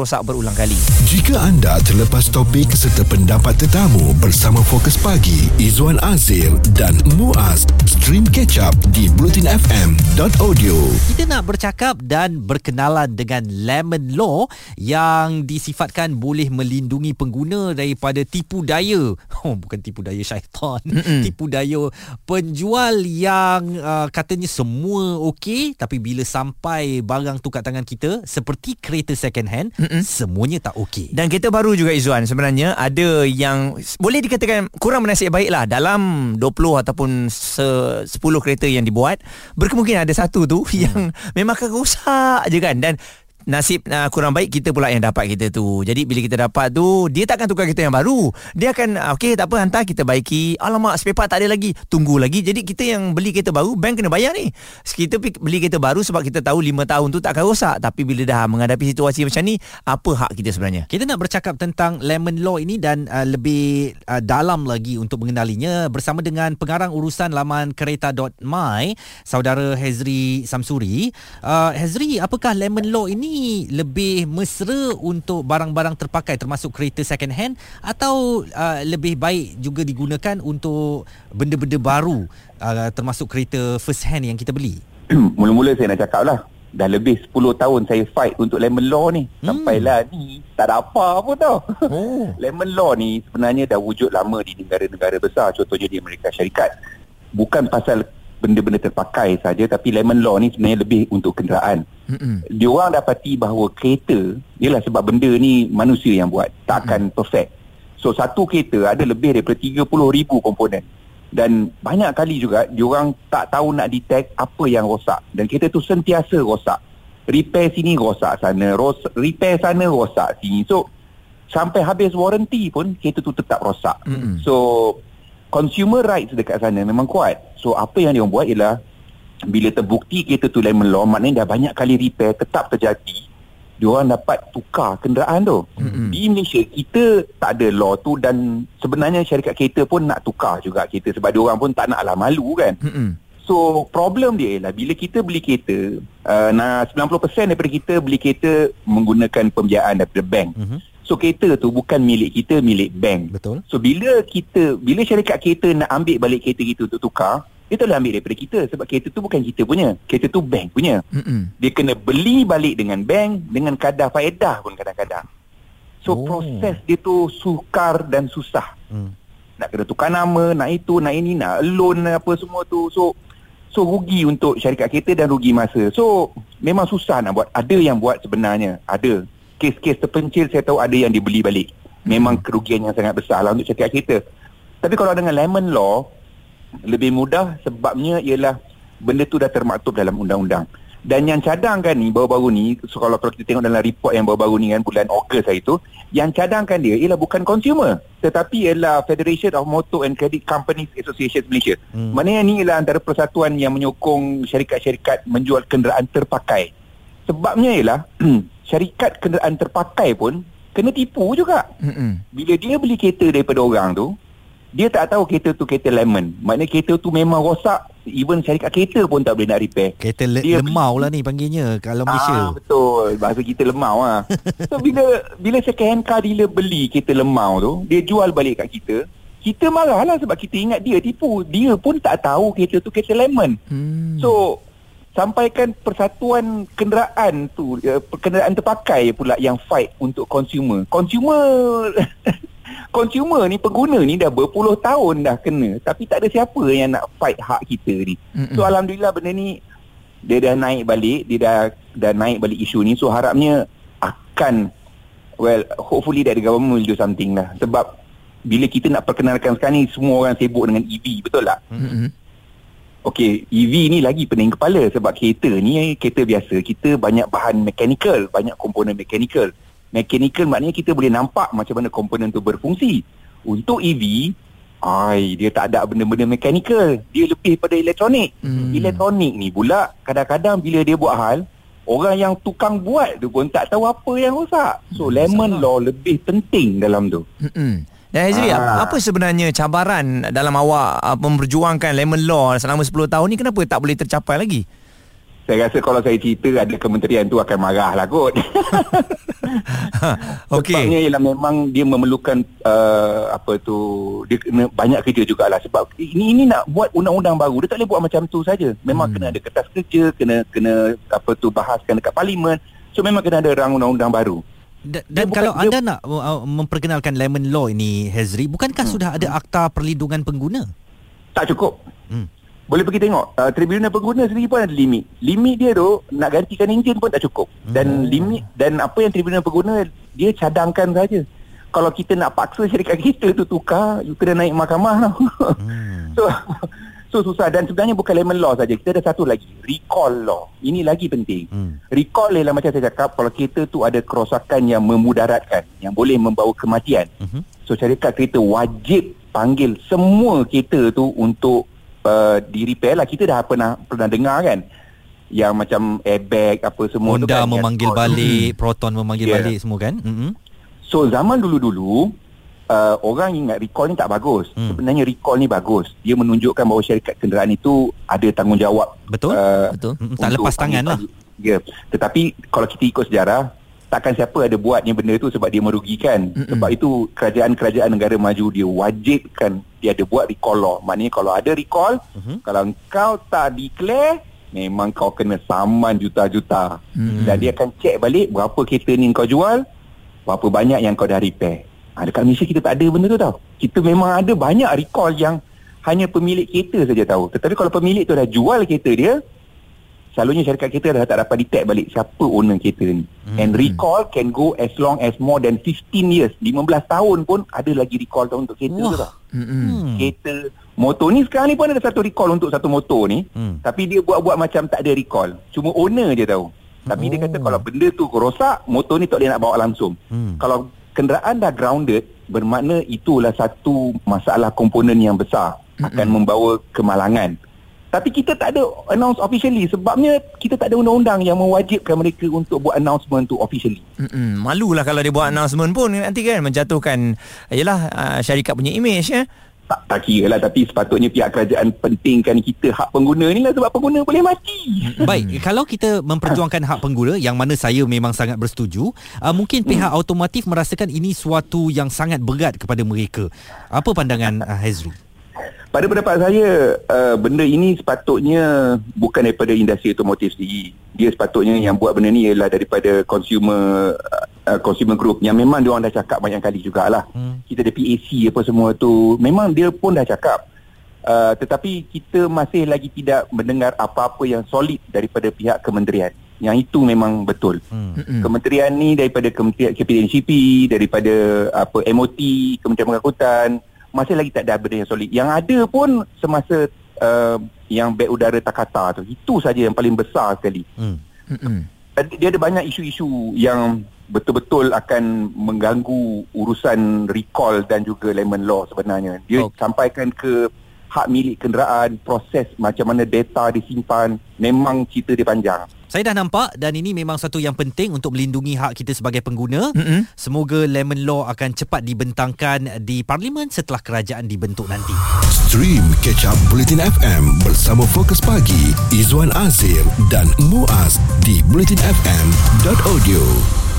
rosak berulang kali. Jika anda terlepas topik serta pendapat tetamu bersama Fokus Pagi, Izwan Azir dan Muaz, stream catch up di blutinfm.audio. Kita nak bercakap dan berkenalan dengan Lemon Law yang disifatkan boleh melindungi pengguna daripada tipu daya. Oh, bukan tipu daya syaitan. Mm-mm. Tipu daya penjual yang uh, katanya semua okey tapi bila sampai barang tu kat tangan kita seperti kereta second hand, Mm-mm. Semuanya tak okey. Dan kereta baru juga Izzuan sebenarnya ada yang boleh dikatakan kurang bernasib baik lah dalam 20 ataupun 10 kereta yang dibuat berkemungkinan ada satu tu hmm. yang memang akan rosak je kan dan nasib uh, kurang baik kita pula yang dapat kita tu. Jadi bila kita dapat tu, dia takkan tukar kita yang baru. Dia akan ah, okey tak apa hantar kita baiki. Alamak spare part tak ada lagi. Tunggu lagi. Jadi kita yang beli kereta baru, bank kena bayar ni. Kita beli kereta baru sebab kita tahu 5 tahun tu tak akan rosak. Tapi bila dah menghadapi situasi macam ni, apa hak kita sebenarnya? Kita nak bercakap tentang lemon law ini dan uh, lebih uh, dalam lagi untuk mengenalinya bersama dengan pengarang urusan laman kereta.my, saudara Hezri Samsuri. Uh, Hezri, apakah lemon law ini ini lebih mesra untuk barang-barang terpakai termasuk kereta second hand atau uh, lebih baik juga digunakan untuk benda-benda baru uh, termasuk kereta first hand yang kita beli? Mula-mula saya nak cakap lah Dah lebih 10 tahun saya fight untuk lemon law ni hmm. Sampailah ni Tak ada apa pun tau oh. Lemon law ni sebenarnya dah wujud lama di negara-negara besar Contohnya di Amerika Syarikat Bukan pasal benda-benda terpakai saja tapi lemon law ni sebenarnya lebih untuk kenderaan. Mm-mm. Dia orang dapati bahawa kereta ialah sebab benda ni manusia yang buat tak akan perfect. So satu kereta ada lebih daripada 30,000 komponen. Dan banyak kali juga dia orang tak tahu nak detect apa yang rosak dan kereta tu sentiasa rosak. Repair sini rosak sana, ros- repair sana rosak sini. So sampai habis warranty pun kereta tu tetap rosak. Mm-mm. So consumer rights dekat sana memang kuat. So apa yang dia buat ialah bila terbukti kereta tu lemon law maknanya dah banyak kali repair tetap terjadi dia orang dapat tukar kenderaan tu. Mm-hmm. Di Malaysia kita tak ada law tu dan sebenarnya syarikat kereta pun nak tukar juga kereta sebab dia orang pun tak naklah malu kan. Mm-hmm. So problem dia ialah bila kita beli kereta uh, nah 90% daripada kita beli kereta menggunakan pembiayaan daripada bank. Mm-hmm. So kereta tu bukan milik kita, milik bank. Betul. So bila kita, bila syarikat kereta nak ambil balik kereta kita untuk tukar, dia tak boleh ambil daripada kita sebab kereta tu bukan kita punya. Kereta tu bank punya. Mm-mm. Dia kena beli balik dengan bank dengan kadar faedah pun kadang-kadang. So oh. proses dia tu sukar dan susah. Mm. Nak kena tukar nama, nak itu, nak ini, nak loan apa semua tu. So so rugi untuk syarikat kereta dan rugi masa. So memang susah nak buat. Ada yang buat sebenarnya. Ada kes-kes terpencil saya tahu ada yang dibeli balik. Memang hmm. kerugian yang sangat besar lah untuk syarikat kita. Tapi kalau dengan lemon law, lebih mudah sebabnya ialah benda tu dah termaktub dalam undang-undang. Dan yang cadangkan ni baru-baru ni, so kalau, kalau kita tengok dalam report yang baru-baru ni kan bulan Ogos hari tu, yang cadangkan dia ialah bukan consumer tetapi ialah Federation of Motor and Credit Companies Association Malaysia. Hmm. Maknanya ni ialah antara persatuan yang menyokong syarikat-syarikat menjual kenderaan terpakai. Sebabnya ialah syarikat kenderaan terpakai pun kena tipu juga. Mm-mm. Bila dia beli kereta daripada orang tu, dia tak tahu kereta tu kereta lemon. Maknanya kereta tu memang rosak. Even syarikat kereta pun tak boleh nak repair. Kereta le- dia lemau lah ni panggilnya kalau Malaysia. Ah, betul. Bahasa kita lemau lah. so bila bila second hand car dealer beli kereta lemau tu, dia jual balik kat kita. Kita marah lah sebab kita ingat dia tipu. Dia pun tak tahu kereta tu kereta lemon. Hmm. So sampaikan persatuan kenderaan tu uh, kenderaan terpakai pula yang fight untuk consumer consumer consumer ni pengguna ni dah berpuluh tahun dah kena tapi tak ada siapa yang nak fight hak kita ni Mm-mm. so alhamdulillah benda ni dia dah naik balik dia dah dah naik balik isu ni so harapnya akan well hopefully that the government will do something lah sebab bila kita nak perkenalkan sekarang ni semua orang sibuk dengan EV betul tak mm-hmm. Okey, EV ni lagi pening kepala sebab kereta ni kereta biasa. Kita banyak bahan mechanical, banyak komponen mechanical. Mechanical maknanya kita boleh nampak macam mana komponen tu berfungsi. Untuk EV, ai dia tak ada benda-benda mechanical. Dia lebih pada elektronik. Hmm. Elektronik ni pula kadang-kadang bila dia buat hal, orang yang tukang buat tu pun tak tahu apa yang rosak. So hmm, lemon salah. law lebih penting dalam tu. Hmm. Dan Hazri, ah. apa sebenarnya cabaran dalam awak uh, memperjuangkan lemon law selama 10 tahun ni kenapa tak boleh tercapai lagi? Saya rasa kalau saya cerita ada kementerian tu akan marah lah kot. Okey. Sebabnya ialah memang dia memerlukan uh, apa tu dia kena banyak kerja jugalah sebab ini ini nak buat undang-undang baru dia tak boleh buat macam tu saja. Memang hmm. kena ada kertas kerja, kena kena apa tu bahaskan dekat parlimen. So memang kena ada rang undang-undang baru. Dan, dan Dia kalau bukan- anda nak uh, memperkenalkan lemon law ini Hezri, bukankah Hmm. sudah ada akta perlindungan pengguna? Tak cukup. Hmm. Boleh pergi tengok uh, Tribunal pengguna sendiri pun ada limit. Limit dia tu Nak gantikan enjin pun tak cukup. Dan limit Dan apa yang tribunal pengguna Dia cadangkan saja. Kalau kita nak paksa syarikat kita tu tukar You kena naik mahkamah tau. Hmm. So So susah. Dan sebenarnya bukan lemon law saja. Kita ada satu lagi. Recall law. Ini lagi penting. Hmm. Recall ialah macam saya cakap Kalau kereta tu ada kerosakan yang memudaratkan Yang boleh membawa kematian. Mhm. So syarikat kereta wajib panggil semua kereta tu untuk uh, di repair lah. Kita dah pernah pernah dengar kan yang macam airbag apa semua tu Honda kan. yang memanggil balik, Proton memanggil Yeah. balik semua kan? Mm-hmm. So zaman dulu-dulu uh, orang ingat recall ni tak bagus. Hmm. Sebenarnya recall ni bagus. Dia menunjukkan bahawa syarikat kenderaan itu ada tanggungjawab Betul? uh, Betul. Mm, tak lepas tangan lah. Ya. Tetapi kalau kita ikut sejarah, takkan siapa ada buatnya benda tu sebab dia merugikan. Mm-mm. Sebab itu kerajaan-kerajaan negara maju dia wajibkan dia ada buat recall law. Maknanya kalau ada recall, Mhm. kalau kau tak declare, memang kau kena saman juta-juta. Mm-mm. Dan dia akan check balik berapa kereta ni kau jual, berapa banyak yang kau dah repair. Ha, dekat Malaysia kita tak ada benda tu tau. Kita memang ada banyak recall yang hanya pemilik kereta saja tahu. Tetapi kalau pemilik tu dah jual kereta dia, selalunya syarikat kereta dah tak dapat detect balik siapa owner kereta ni. Hmm. And recall can go as long as more than 15 years. 15 tahun pun ada lagi recall tau untuk kereta tu Wah. tau. Mm-mm. Hmm. Kereta motor ni sekarang ni pun ada satu recall untuk satu motor ni. Hmm. Tapi dia buat-buat macam tak ada recall. Cuma owner je tahu. Tapi dia kata Oh. kalau benda tu rosak, motor ni tak boleh nak bawa langsung. Hmm. Kalau kenderaan dah grounded, bermakna itulah satu masalah komponen yang besar akan membawa kemalangan. Tapi kita tak ada announce officially sebabnya kita tak ada undang-undang yang mewajibkan mereka untuk buat announcement tu officially. Mm-mm. Malulah kalau dia buat announcement pun nanti kan menjatuhkan yalah uh, syarikat punya image ya. Tak, tak kira lah tapi sepatutnya pihak kerajaan pentingkan kita hak pengguna ni lah sebab pengguna boleh mati. Baik, kalau kita memperjuangkan hak pengguna yang mana saya memang sangat bersetuju, uh, mungkin pihak automotif merasakan ini suatu yang sangat berat kepada mereka. Apa pandangan uh, Hezri? Pada pendapat saya, uh, benda ini sepatutnya bukan daripada industri otomotif sendiri. Dia sepatutnya yang buat benda ni ialah daripada consumer uh, consumer group yang memang dia orang dah cakap banyak kali jugalah. Hmm. Kita ada PAC apa semua tu, memang dia pun dah cakap. Uh, tetapi kita masih lagi tidak mendengar apa-apa yang solid daripada pihak kementerian. Yang itu memang betul. Hmm. Kementerian ni daripada Kementerian KPNCP, daripada apa MOT, Kementerian Pengangkutan, masih lagi tak ada benda yang solid. Yang ada pun semasa uh, yang beg udara Takata tu. Itu saja yang paling besar sekali. Hmm. Dan Dia ada banyak isu-isu yang betul-betul akan mengganggu urusan recall dan juga lemon law sebenarnya. Dia Okey. sampaikan ke hak milik kenderaan, proses macam mana data disimpan, memang cerita dia panjang. Saya dah nampak dan ini memang satu yang penting untuk melindungi hak kita sebagai pengguna. Mm-mm. Semoga Lemon Law akan cepat dibentangkan di parlimen setelah kerajaan dibentuk nanti. Stream Catch Up Bulletin FM bersama Fokus Pagi Izwan Azir dan Muaz di bulletinfm.audio.